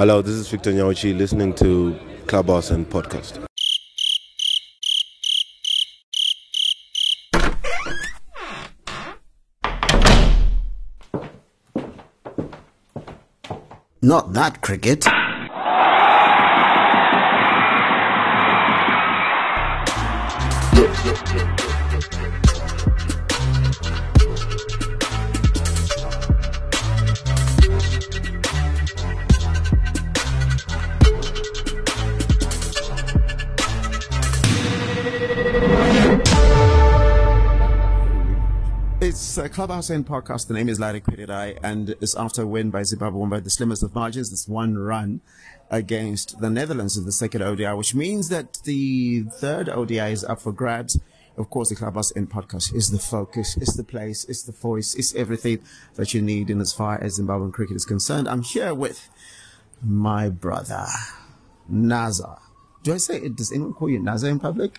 Hello, this is Victor Nyauchi listening to Clubhouse End Podcast. Not that cricket. Clubhouse End podcast. The name is Larry Kwirirayi, and it's after a win by Zimbabwe won by the slimmest of margins. It's one run against the Netherlands in the second ODI, which means that the third ODI is up for grabs. Of course, the Clubhouse End podcast is the focus, it's the place, it's the voice, it's everything that you need in as far as Zimbabwean cricket is concerned. I'm here with my brother, Naza. Do I say it? Does anyone call you Naza in public?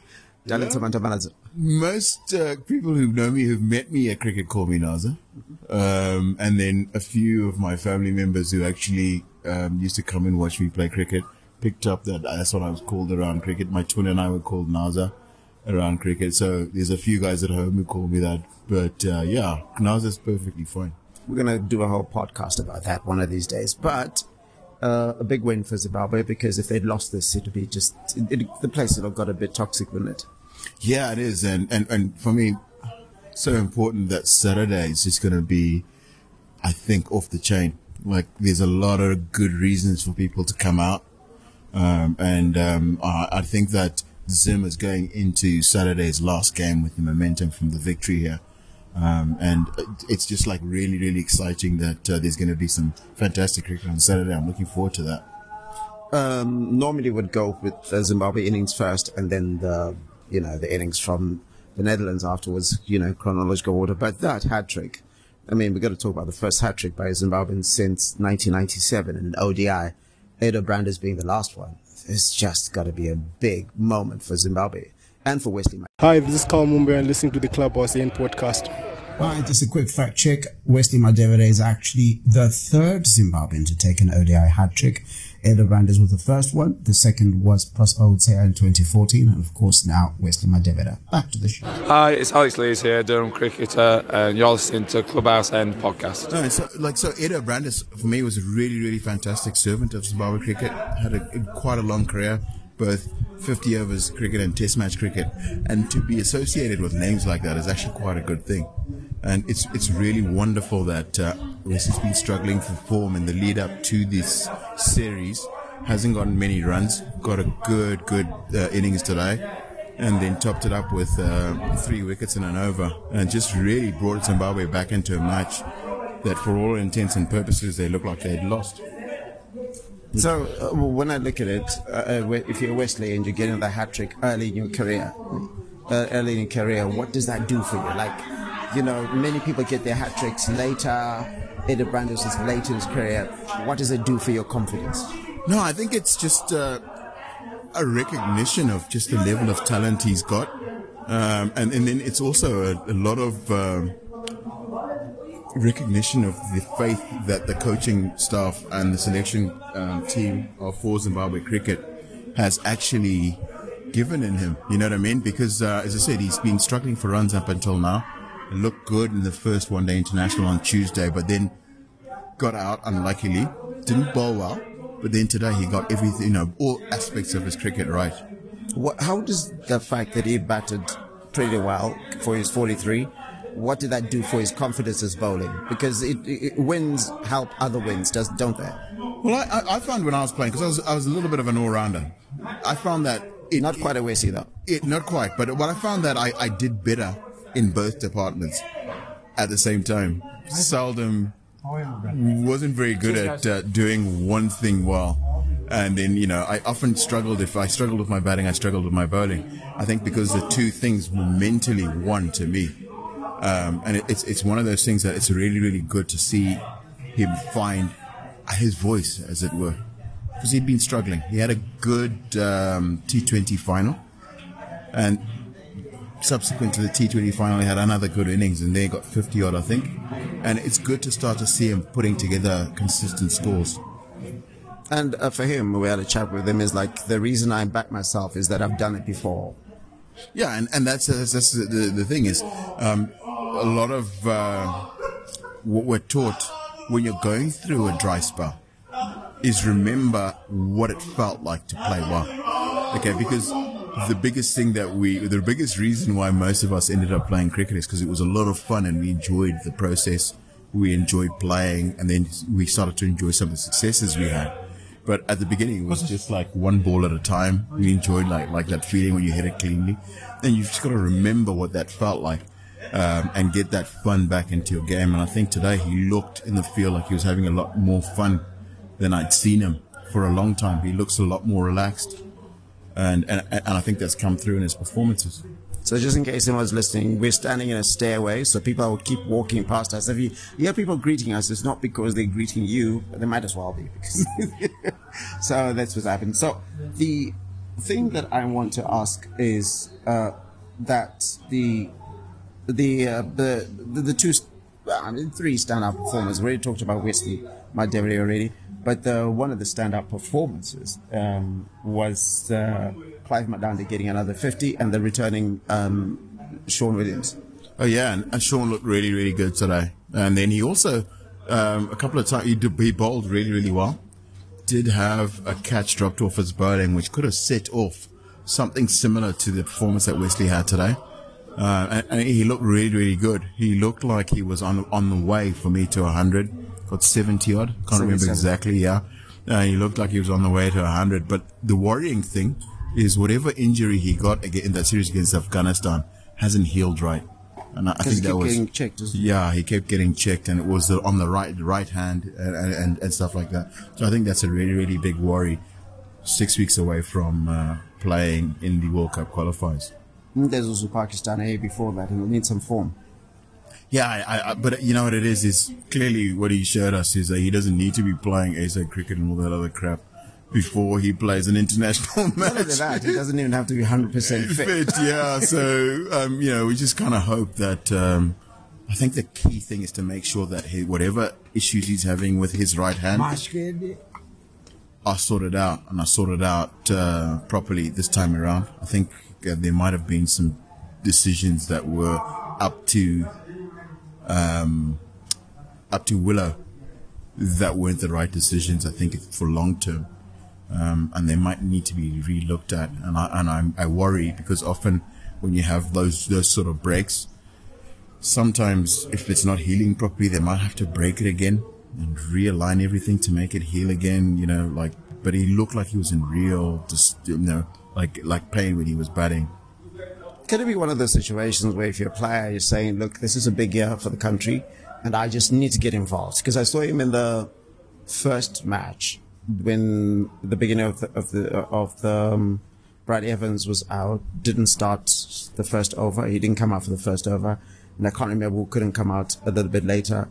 Yeah. Most uh, people who know me who've met me at cricket call me Naza. Um, and then a few of my family members who actually um, used to come and watch me play cricket picked up that that's what I was called around cricket. My twin and I were called Naza around cricket. So there's a few guys at home who call me that. But uh, yeah, Naza's perfectly fine. We're to do a whole podcast about that one of these days. But uh, a big win for Zimbabwe because if they'd lost this, it'd be just it, it, the place would have got a bit toxic, wouldn't it? Yeah, it is, and and and for me, so important that Saturday is just going to be, I think, off the chain. Like, there's a lot of good reasons for people to come out, um, and um, I, I think that Zim is going into Saturday's last game with the momentum from the victory here. Um, and it's just like really, really exciting that uh, there's going to be some fantastic cricket on Saturday. I'm looking forward to that. Um, normally would go with the Zimbabwe innings first and then the, you know, the innings from the Netherlands afterwards, you know, chronological order. But that hat trick, I mean, we've got to talk about the first hat trick by a Zimbabwean since 1997 in an ODI. Eddo Brandes being the last one. It's just got to be a big moment for Zimbabwe and for Wessly. Hi, this is Carl Mumba and listening to the Clubhouse End podcast. All right, just a quick fact check. Wessly Madhevere is actually the third Zimbabwean to take an ODI hat trick. Eddo Brandes was the first one. The second was Prosper Utseya in 2014. And of course, now Wessly Madhevere. Back to the show. Hi, it's Alex Lees here, Durham cricketer, and you're listening to Clubhouse End podcast. No, so, like, so Eddo Brandes, for me, was a really, really fantastic servant of Zimbabwe cricket. Had a, quite a long career both 50 overs cricket and test match cricket. And to be associated with names like that is actually quite a good thing. And it's, it's really wonderful that, uh, has been struggling for form in the lead up to this series. Hasn't gotten many runs, got a good, good uh, innings today. And then topped it up with uh, three wickets in an over, and just really brought Zimbabwe back into a match that, for all intents and purposes, they looked like they had lost. So uh, when I look at it, uh, if you're Wessly and you're getting that hat trick early in your career, uh, early in your career, what does that do for you? Like, you know, many people get their hat tricks later. Eddo Brandes is late in his career. What does it do for your confidence? No, I think it's just uh, a recognition of just the level of talent he's got, um, and and then it's also a, a lot of. Um, recognition of the faith that the coaching staff and the selection um, team of for Zimbabwe cricket has actually given in him. You know what I mean? Because uh, as I said, he's been struggling for runs up until now. Looked good in the first one day international on Tuesday, but then got out unluckily. Didn't bowl well, but then today he got everything, you know, all aspects of his cricket right. What, how does the fact that he batted pretty well for his 43 what did that do for his confidence as bowling? Because it, it, wins help other wins, does don't they? Well, I, I found when I was playing because I was I was a little bit of an all rounder. I found that it, not quite a Wessly though. It not quite, but what I found that I, I did better in both departments at the same time. Seldom wasn't very good at uh, doing one thing well. And then, you know, I often struggled. If I struggled with my batting, I struggled with my bowling. I think because the two things were mentally one to me. Um, and it, it's it's one of those things that it's really really good to see him find his voice, as it were, because he'd been struggling. He had a good um, T20 final, and subsequent to the T20 final, he had another good innings, and they got 50 odd, I think. And it's good to start to see him putting together consistent scores. And uh, for him, we had a chat with him. Is like the reason I back myself is that I've done it before. Yeah, and, and that's, that's, that's the, the thing is, um, a lot of uh, what we're taught when you're going through a dry spell is remember what it felt like to play well. Okay, because the biggest thing that we, the biggest reason why most of us ended up playing cricket is because it was a lot of fun and we enjoyed the process. We enjoyed playing and then we started to enjoy some of the successes we had. But at the beginning, it was just like one ball at a time. We enjoyed like, like that feeling when you hit it cleanly. And you've just got to remember what that felt like. Um, and get that fun back into your game. And I think today he looked in the field like he was having a lot more fun than I'd seen him for a long time. He looks a lot more relaxed. And, and, and I think that's come through in his performances. So just in case anyone's listening, we're standing in a stairway, so people will keep walking past us. If you, hear people greeting us, it's not because they're greeting you, but they might as well be. So that's what's happened. So the thing that I want to ask is uh, that the the, uh, the the the two, I mean, three standout performers. We already talked about Wessly, my deputy already, but the, one of the standout performances um, was uh, Clive Madande getting another 50 and the returning um, Sean Williams. Oh yeah, and, and, Sean looked really, really good today. And then he also, um, a couple of times, he, did, he bowled really, really well. Did have a catch dropped off his bowling, which could have set off something similar to the performance that Wessly had today. Uh, and, and, he looked really, really good. He looked like he was on on the way for me to 100. Got 70 odd. Can't remember exactly. Yeah, uh, he looked like he was on the way to 100. But the worrying thing is whatever injury he got in that series against Afghanistan hasn't healed right. And I, I think that was checked, yeah, he kept getting checked, and it was the, on the right right hand and, and, and stuff like that. So I think that's a really really big worry. Six weeks away from uh, playing in the World Cup qualifiers. There's also Pakistan A before that. He'll need some form. Yeah, I, I, but you know what it is? Is clearly what he showed us is that he doesn't need to be playing ASA cricket and all that other crap before he plays an international match. Not that, he doesn't even have to be 100% fit. fit yeah, so, um, you know, we just kind of hope that, um, I think the key thing is to make sure that he, whatever issues he's having with his right hand are sorted out and are sorted out uh, properly this time around. I think uh, there might have been some decisions that were up to um, up to Willow that weren't the right decisions. I think for long term, um, and they might need to be re-looked at. And I and I'm, I worry because often when you have those those sort of breaks, sometimes if it's not healing properly, they might have to break it again and realign everything to make it heal again. You know, like but he looked like he was in real, just you know, like like pain when he was batting. Could it be one of those situations where if you're a player, you're saying, "Look, this is a big year for the country, and I just need to get involved"? Because I saw him in the first match when the beginning of the of the of the um, Brad Evans was out, didn't start the first over. He didn't come out for the first over, and I can't remember who couldn't come out a little bit later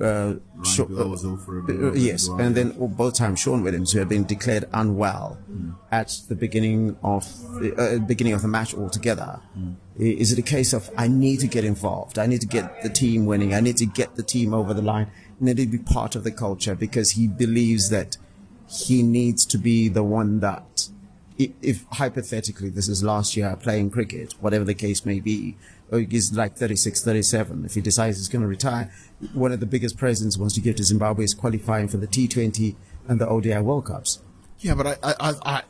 uh, Sean, was for a bit, uh, yes, and then both times Sean Williams, who had been declared unwell mm. at the beginning of the uh, beginning of the match altogether. Mm. Is it a case of I need to get involved? I need to get the team winning. I need to get the team over the line. I need to be part of the culture because he believes that he needs to be the one that, if, hypothetically this is last year playing cricket, whatever the case may be, or he's like 36, 37. If he decides he's going to retire, one of the biggest presents once you give to Zimbabwe is qualifying for the T20 and the ODI World Cups. Yeah, but I, I, I,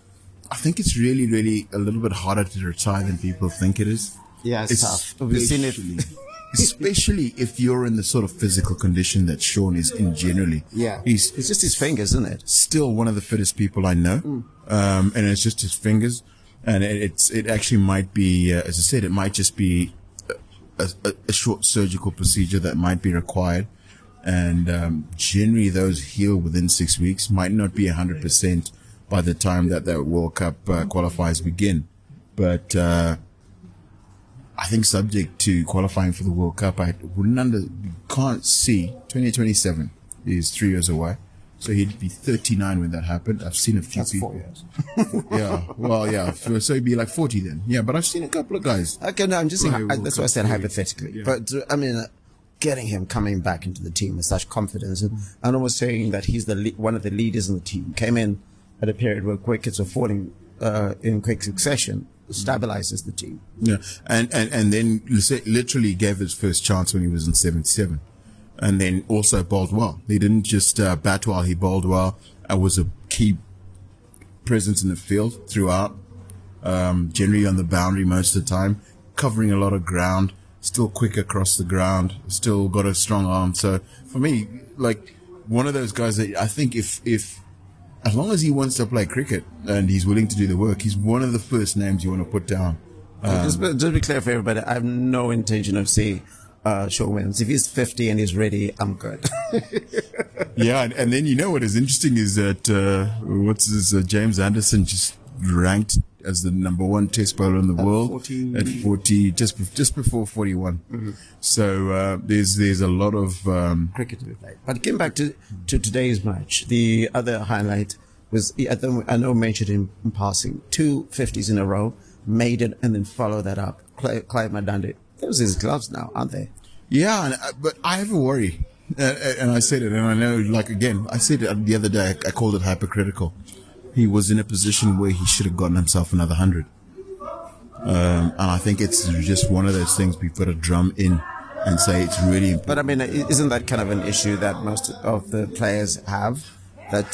I think it's really, really a little bit harder to retire than people think it is. Yeah, it's tough. We've seen it. especially if you're in the sort of physical condition that Sean is in generally. Yeah. He's, it's just his fingers, isn't it? Still one of the fittest people I know. Mm. Um, and it's just his fingers. And it, it's, it actually might be, uh, as I said, it might just be a, a, short surgical procedure that might be required. And um, generally, those heal within six weeks. Might not be 100% by the time that the World Cup uh, qualifiers begin. But uh, I think, subject to qualifying for the World Cup, I wouldn't under can't see 2027 is three years away. So he'd be 39 when that happened. I've seen a few That's people. Yeah. Well, yeah. So he'd be like 40 then. Yeah. But I've seen a couple of guys. Okay. No, I'm just saying, I, that's what I said hypothetically. Yeah. But uh, I mean, uh, getting him coming back into the team with such confidence and, and almost saying that he's the le- one of the leaders in the team. Came in at a period where wickets were falling uh, in quick succession, stabilizes the team. Yeah, and and and then literally gave his first chance when he was in '77, and then also bowled well. He didn't just uh, bat well; he bowled well. and was a key presence in the field throughout. Um, generally on the boundary most of the time, covering a lot of ground still quick across the ground, still got a strong arm. So for me, like one of those guys that I think if, if, as long as he wants to play cricket and he's willing to do the work, he's one of the first names you want to put down. Um, just, just be clear for everybody, I have no intention of seeing uh, Sean Williams. If he's 50 and he's ready, I'm good. yeah, and, and, then you know what is interesting is that uh, what's this? Uh, James Anderson just ranked as the number one test bowler in the at world 40, at 40, just just before 41. Mm-hmm. So uh, there's there's a lot of um, cricket to be played. But getting back to, to today's match, the other highlight was I know mentioned in, in passing two 50s in a row, made it, and then follow that up. Clive Madande. Those his gloves now, aren't they? Yeah, uh, but I have a worry. Uh, uh, and I said it, and I know, like again, I said it the other day. I called it hypercritical he was in a position where he should have gotten himself another hundred. Um, and I think it's just one of those things we put a drum in and say it's really important. But I mean, isn't that kind of an issue that most of the players have? That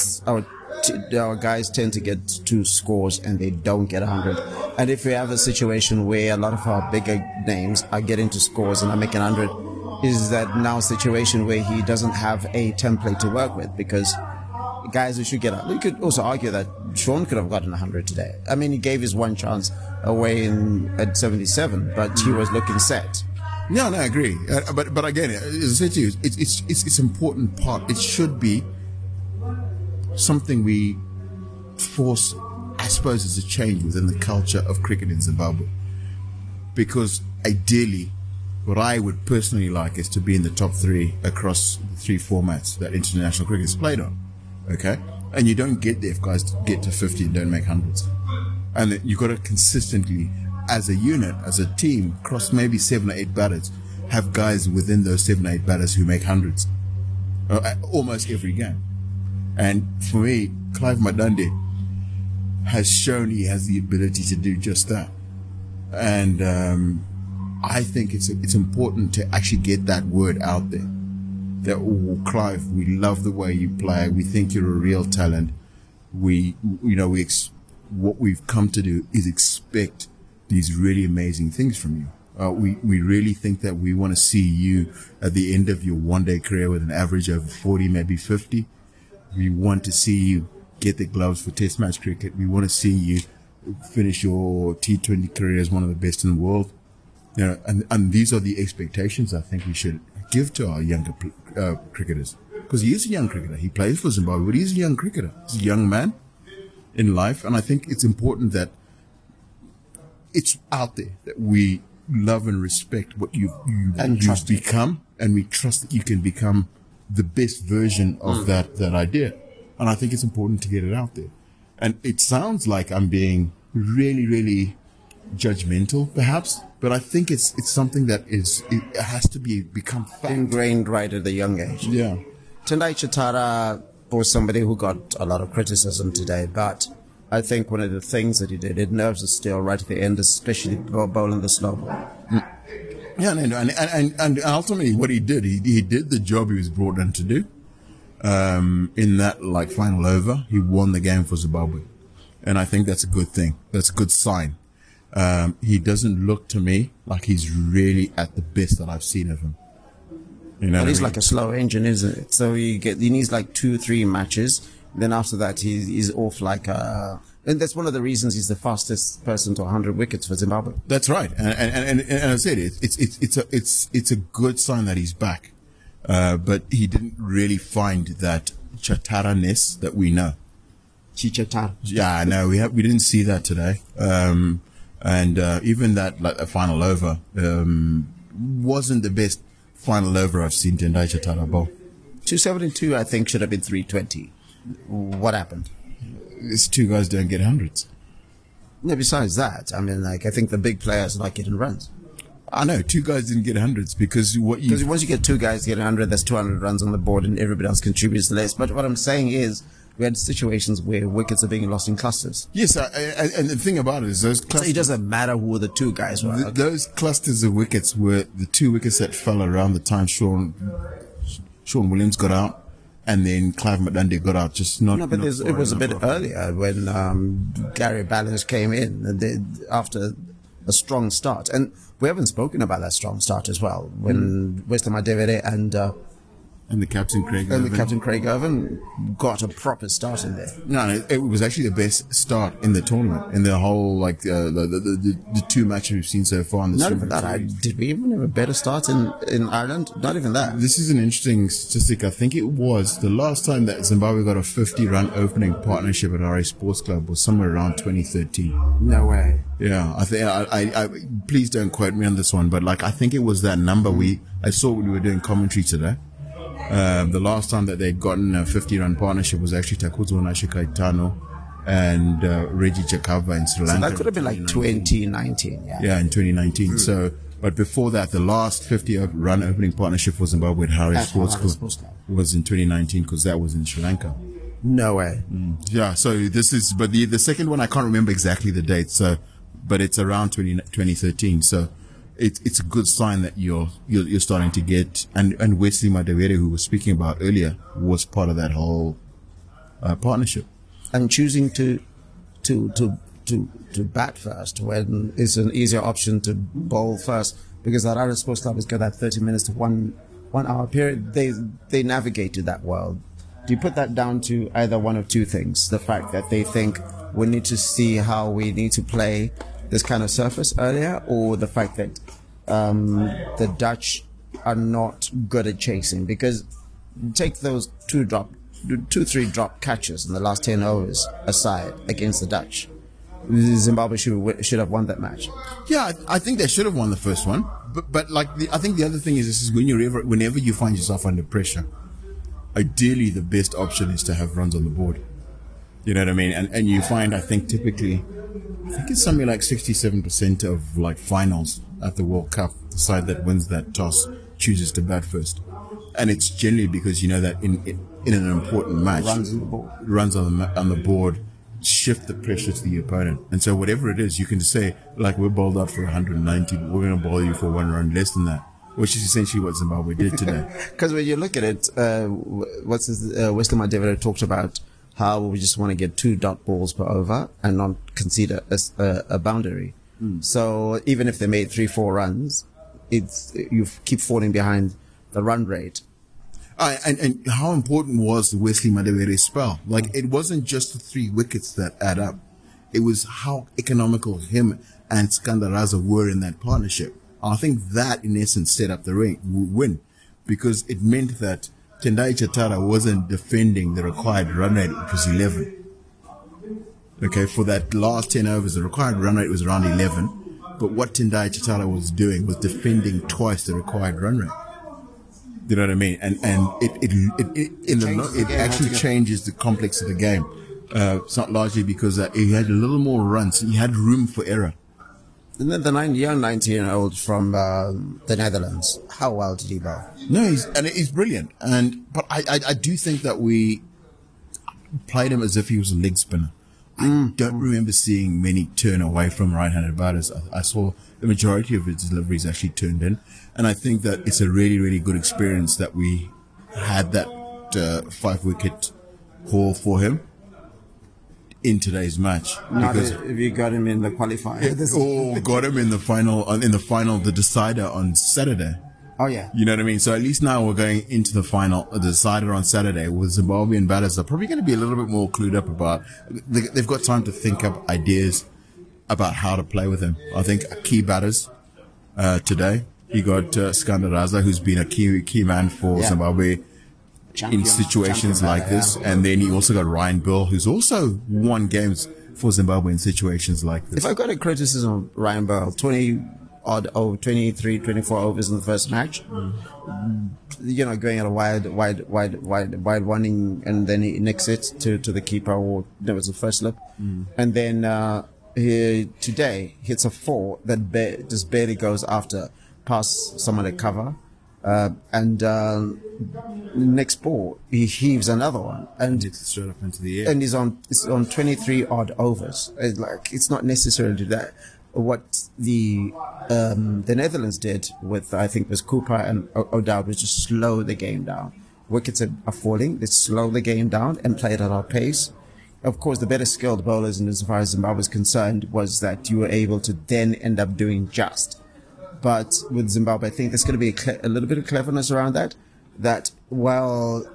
our, our guys tend to get two scores and they don't get a hundred. And if we have a situation where a lot of our bigger names are getting to scores and are making a hundred, is that now a situation where he doesn't have a template to work with because guys who should get up. You could also argue that Sean could have gotten 100 today. I mean, he gave his one chance away in at 77, but he was looking set. No, no, I agree. Uh, but but again, as I said to you, it's it's it's it's important part. It should be something we force. I suppose as a change within the culture of cricket in Zimbabwe, because ideally, what I would personally like is to be in the top three across the three formats that international cricket is played on. Okay. And you don't get there if guys get to 50 and don't make hundreds. And you've got to consistently, as a unit, as a team, cross maybe seven or eight batters, have guys within those seven or eight batters who make hundreds. Uh, almost every game. And for me, Clive Madande has shown he has the ability to do just that. And um, I think it's it's important to actually get that word out there that, oh, Clive, we love the way you play. We think you're a real talent. We, you know, we, ex- what we've come to do is expect these really amazing things from you. Uh, we, we really think that we want to see you at the end of your one day career with an average of 40, maybe 50. We want to see you get the gloves for test match cricket. We want to see you finish your T20 career as one of the best in the world. You know, and, and these are the expectations I think we should give to our younger uh, cricketers. Because he is a young cricketer. He plays for Zimbabwe, but he's a young cricketer. He's a young man in life. And I think it's important that it's out there that we love and respect what you, you, and you've become. And we trust that you can become the best version of mm. that, that idea. And I think it's important to get it out there. And it sounds like I'm being really, really judgmental, perhaps, but I think it's it's something that is it has to be become fact. ingrained right at a young age. Yeah, Tendai Chatara was somebody who got a lot of criticism today, but I think one of the things that he did, it nerves us still right at the end, especially bowling the slow ball. Mm. Yeah, and, and, and, and ultimately what he did, he, he did the job he was brought in to do. Um, in that like final over, he won the game for Zimbabwe. And I think that's a good thing. That's a good sign. Um, he doesn't look to me like he's really at the best that I've seen of him. You know, he's I mean? like a slow engine, isn't it? So he get he needs like two, three matches. Then after that, he's he's off like a. And that's one of the reasons he's the fastest person to 100 wickets for Zimbabwe. That's right, and and and, and I said it, it's it's it's a it's it's a good sign that he's back, uh, but he didn't really find that Chatara-ness that we know. Chichatara. Yeah, no, we have we didn't see that today. Um, and uh, even that like a final over um, wasn't the best final over I've seen Tendai Chatara bowl. 272, I think, should have been 320. What happened? These two guys don't get hundreds. Yeah, besides that, I mean, like, I think the big players like getting runs. I know two guys didn't get hundreds because what you Because once you get two guys get 100, that's 200 runs on the board and everybody else contributes less. But what I'm saying is, we had situations where wickets are being lost in clusters. yes, I, I, and the thing about it is those So it doesn't matter who the two guys were. th- Okay. those clusters of wickets were the two wickets that fell around the time Sean Sean Williams got out, and then Clive Madande got out. Just not. No, but not it was a bit earlier when um, Gary Ballance came in and they, after a strong start. And we haven't spoken about that strong start as well. When Wessly Madhevere and, uh, and the captain Craig. and the captain Craig Ervine got a proper start in there. No, no, it was actually the best start in the tournament in the whole like uh, the, the, the the two matches we've seen so far. In the Not even that. I, did we even have a better start in, in Ireland? Not even that. This is an interesting statistic. I think it was the last time that Zimbabwe got a 50 run opening partnership at Harare Sports Club was somewhere around 2013. No way. Yeah, I think I, I, I please don't quote me on this one, but like I think it was that number we I saw when we were doing commentary today. Um, the last time that they'd gotten a 50 run partnership was actually Takudzwanashe Kaitano and uh, Regis Chakabva in Sri Lanka. So that could have been like 2019. Yeah. Yeah, in 2019. So, but before that, the last 50 run opening partnership for Zimbabwe at Harare Sports Club was in 2019 because that was in Sri Lanka. No way. Yeah, so this is, but the, the second one, I can't remember exactly the date. So, but it's around 20, 2013. So it, it's a good sign that you're, you're, you're starting to get, and, and Wessly Madhevere, who was speaking about earlier, was part of that whole uh, partnership. and choosing to to to to to bat first when it's an easier option to bowl first because that Harare Sports Club has got that 30 minutes to one one hour period. They they navigated that world. Do you put that down to either one of two things? The fact that they think we need to see how we need to play this kind of surface earlier, or the fact that um, the Dutch are not good at chasing because take those two drop, two three drop catches in the last ten overs aside against the Dutch. Zimbabwe should should have won that match. Yeah, I think they should have won the first one, but but like the, I think the other thing is this is when you're ever whenever you find yourself under pressure, ideally the best option is to have runs on the board. You know what I mean? And and you find I think typically, I think it's something like sixty-seven percent of like finals at the World Cup, the side that wins that toss chooses to bat first, and it's generally because you know that in in, in an important match, Runs on the board. runs on the on the board shift the pressure to the opponent. And so whatever it is, you can say like we're bowled out for 190, but we're going to bowl you for one run less than that, which is essentially what Zimbabwe did today. Because when you look at it, uh, what's his, uh, Wessly Madhevere talked about how we just want to get two dot balls per over and not concede a, a, a boundary. So even if they made three, four runs, it's you keep falling behind the run rate. Uh, and, and how important was the Wessly Madhevere spell? Like it wasn't just the three wickets that add up. It was how economical him and Sikandar Raza were in that partnership. I think that in essence set up the ring, win because it meant that Tendai Chatara wasn't defending the required run rate, which was 11. Okay, for that last 10 overs, the required run rate was around 11. But what Tendai Chatara was doing was defending twice the required run rate. You know what I mean? And and it it it, it, in the, the it actually changes the complex of the game. Uh, it's not largely because uh, he had a little more runs. He had room for error. And then the nine, young 19 year old from um, the Netherlands, how well did he bowl? No, he's and he's brilliant. And but I, I I do think that we played him as if he was a leg spinner. I don't remember seeing many turn away from right-handed batters. I, I saw the majority of his deliveries actually turned in, and I think that it's a really really good experience that we had that uh, five-wicket haul for him in today's match Now, because if you got him in the qualifier. This- or got him in the final in the final the decider on Saturday. oh, yeah. You know what I mean? So at least now we're going into the final, uh, the decider on Saturday with Zimbabwean batters are probably going to be a little bit more clued up about. They, they've got time to think up ideas about how to play with him. I think key batters uh, today. You got uh, Sikandar Raza, who's been a key key man for Yeah. Zimbabwe Champion- in situations champion like this, yeah. and then you also got Ryan Burl, who's also won games for Zimbabwe in situations like this. If I've got a criticism of Ryan Burl, 20 odd, oh, 23, 24 overs in the first match, you know, going at a wide, wide, wide, wide, wide one in, and then he nicks it to, to the keeper, or that was the first slip. And then, uh, he, today hits a four that ba- just barely goes after past someone at cover. Uh, and uh, next ball, he heaves another one, and It's straight up into the air. and he's on it's on 23 odd overs. It's like it's not necessarily that. What the um, the Netherlands did with I think was Cooper and o- O'Dowd was just slow the game down. Wickets are, are falling. Let's slow the game down and play it at our pace. Of course, the better skilled bowlers, and as far as Zimbabwe is concerned, was that you were able to then end up doing just. But with Zimbabwe, I think there's going to be a, cle- a little bit of cleverness around that. That while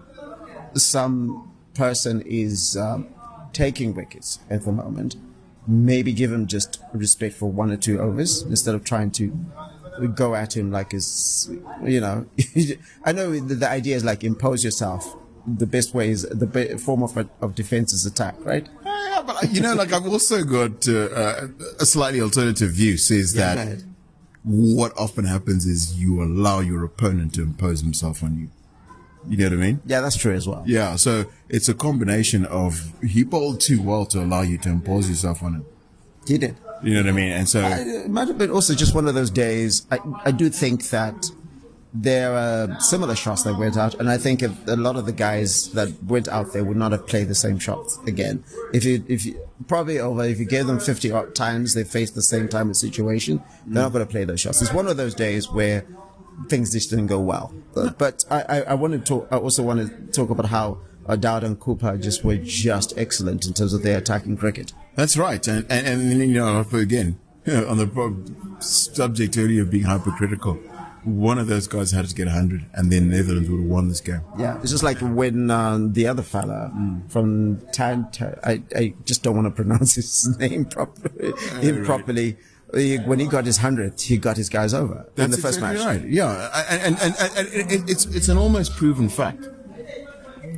some person is um, taking wickets at the moment, maybe give him just respect for one or two overs instead of trying to go at him like it's, you know, I know the, the idea is like impose yourself. The best way is the be- form of, of defense is attack, right? Yeah, but you know, like I've also got uh, a slightly alternative view. Says Yeah, that. What often happens is you allow your opponent to impose himself on you. You know what I mean? Yeah, that's true as well. Yeah. So it's a combination of he bowled too well to allow you to impose yourself on him. He did. You know what I mean? And so It might have been also just one of those days. I, I do think that there are similar shots that went out, and I think a lot of the guys that went out there would not have played the same shots again. If you, if you, probably over, if you gave them 50 times, they faced the same type of situation, they're not going to play those shots. It's one of those days where things just didn't go well. But, but I, I, I want to talk, I also want to talk about how Dowd and Cooper just were just excellent in terms of their attacking cricket. That's right, and and, and you know again on the subject earlier of being hypercritical, one of those guys had to get hundred, and then Netherlands would have won this game. Yeah, it's just like when um, the other fella from Tan, Ta- I, I just don't want to pronounce his name properly. improperly. He- when he got his hundredth, he got his guys over in the first exactly match. right. Yeah, and and, and, and, and it, it's it's an almost proven fact.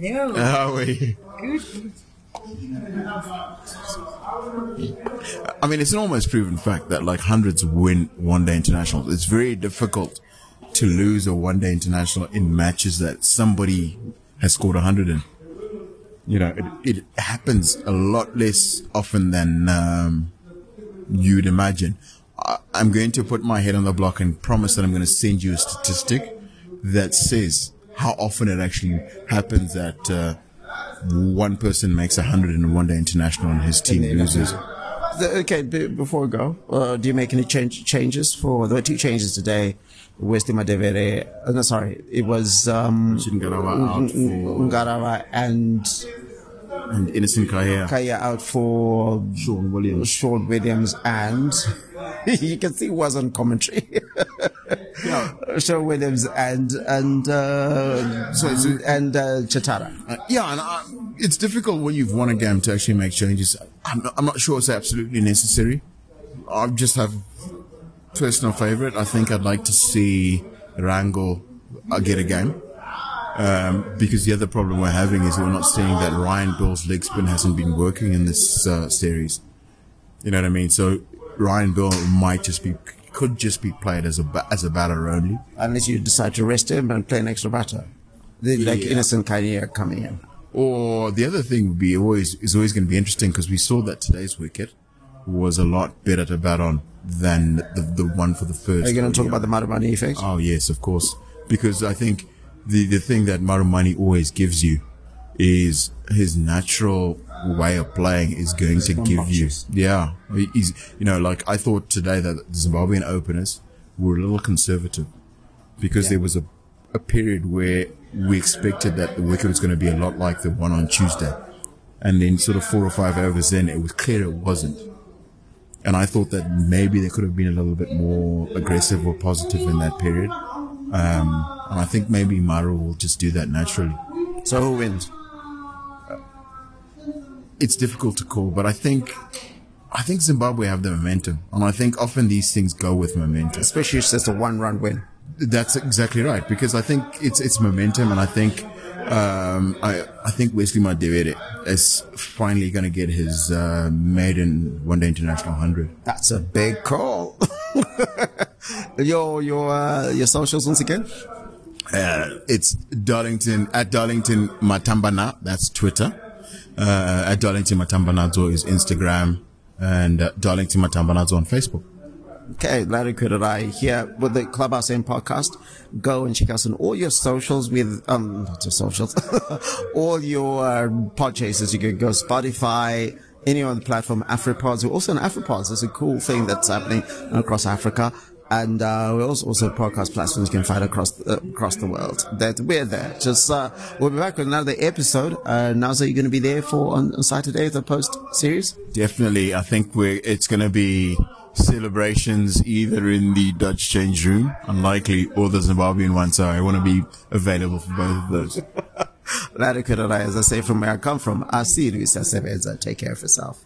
Hello. How are you? Good. I mean, it's an almost proven fact that like hundreds win one day internationals. It's very difficult to lose a one day international in matches that somebody has scored hundred in. You know, it, it happens a lot less often than um, you'd imagine. I, I'm going to put my head on the block and promise that I'm going to send you a statistic that says how often it actually happens that uh, one person makes a hundred in a one day international and his team loses. The- okay, b- before we go, uh, do you make any change, changes for there were two changes today? Wessly Madhevere, uh, no, sorry, it was um, Ngarava out for Ngarava and and Innocent Kaia. Kaia out for Sean Williams. Sean Williams, and you can see he was on commentary. Sean Williams and and uh, So it's- and uh, Chatara. Uh, yeah, and I, it's difficult when you've won a game to actually make changes. I'm not, I'm not sure it's absolutely necessary. I just have personal favorite. I think I'd like to see Rango uh, get a game. Um, because the other problem we're having is we're not seeing that Ryan Burl's leg spin hasn't been working in this uh, series. You know what I mean? So Ryan Bill might just be could just be played as a as a batter only. Unless you decide to rest him and play an extra batter, The- like innocent Kaia coming in. Or the other thing would be always is always going to be interesting because we saw that today's wicket was a lot better to bat on than the the one for the first. Are you going to talk about the Marumani effect? Oh yes, of course, because I think the the thing that Marumani always gives you is his natural way of playing is going to give you. Yeah, he's you know like I thought today that the Zimbabwean openers were a little conservative because there was a a period where we expected that the wicket was going to be a lot like the one on Tuesday, and then sort of four or five overs in, it was clear it wasn't. And I thought that maybe they could have been a little bit more aggressive or positive in that period. Um, and I think maybe Maru will just do that naturally. So who wins? It's difficult to call, but I think, I think Zimbabwe have the momentum. And I think often these things go with momentum. Especially if it's just a one-run win. That's exactly right because I think it's it's momentum, and I think um, I I think Wessly Madhevere is finally going to get his uh, maiden one day international hundred. That's a big call. your your uh, your socials once again. Uh, it's Darlington at Darlington Matambana. That's Twitter. Uh, at Darlington Matambanadzo is Instagram, and uh, Darlington Matambanadzo on Facebook. Okay, Larry Kwirirayi here with the Clubhouse End podcast. Go and check us on all your socials with, um, not your socials, all your uh, pod. You can go Spotify, any other platform, AfriPods. We're also on AfriPods. It's a cool thing that's happening across Africa. And uh, we also also podcast platforms you can find across across the world. That we're there. Just uh, we'll be back with another episode. Uh, Naza, you're going to be there for on, on Saturday the post series? Definitely. I think we're, it's going to be celebrations either in the Dutch change room, unlikely, or the Zimbabwean one. So I want to be available for both of those. Larry Kwirirayi, as I say from where I come from. I'll see you. Take care of yourself.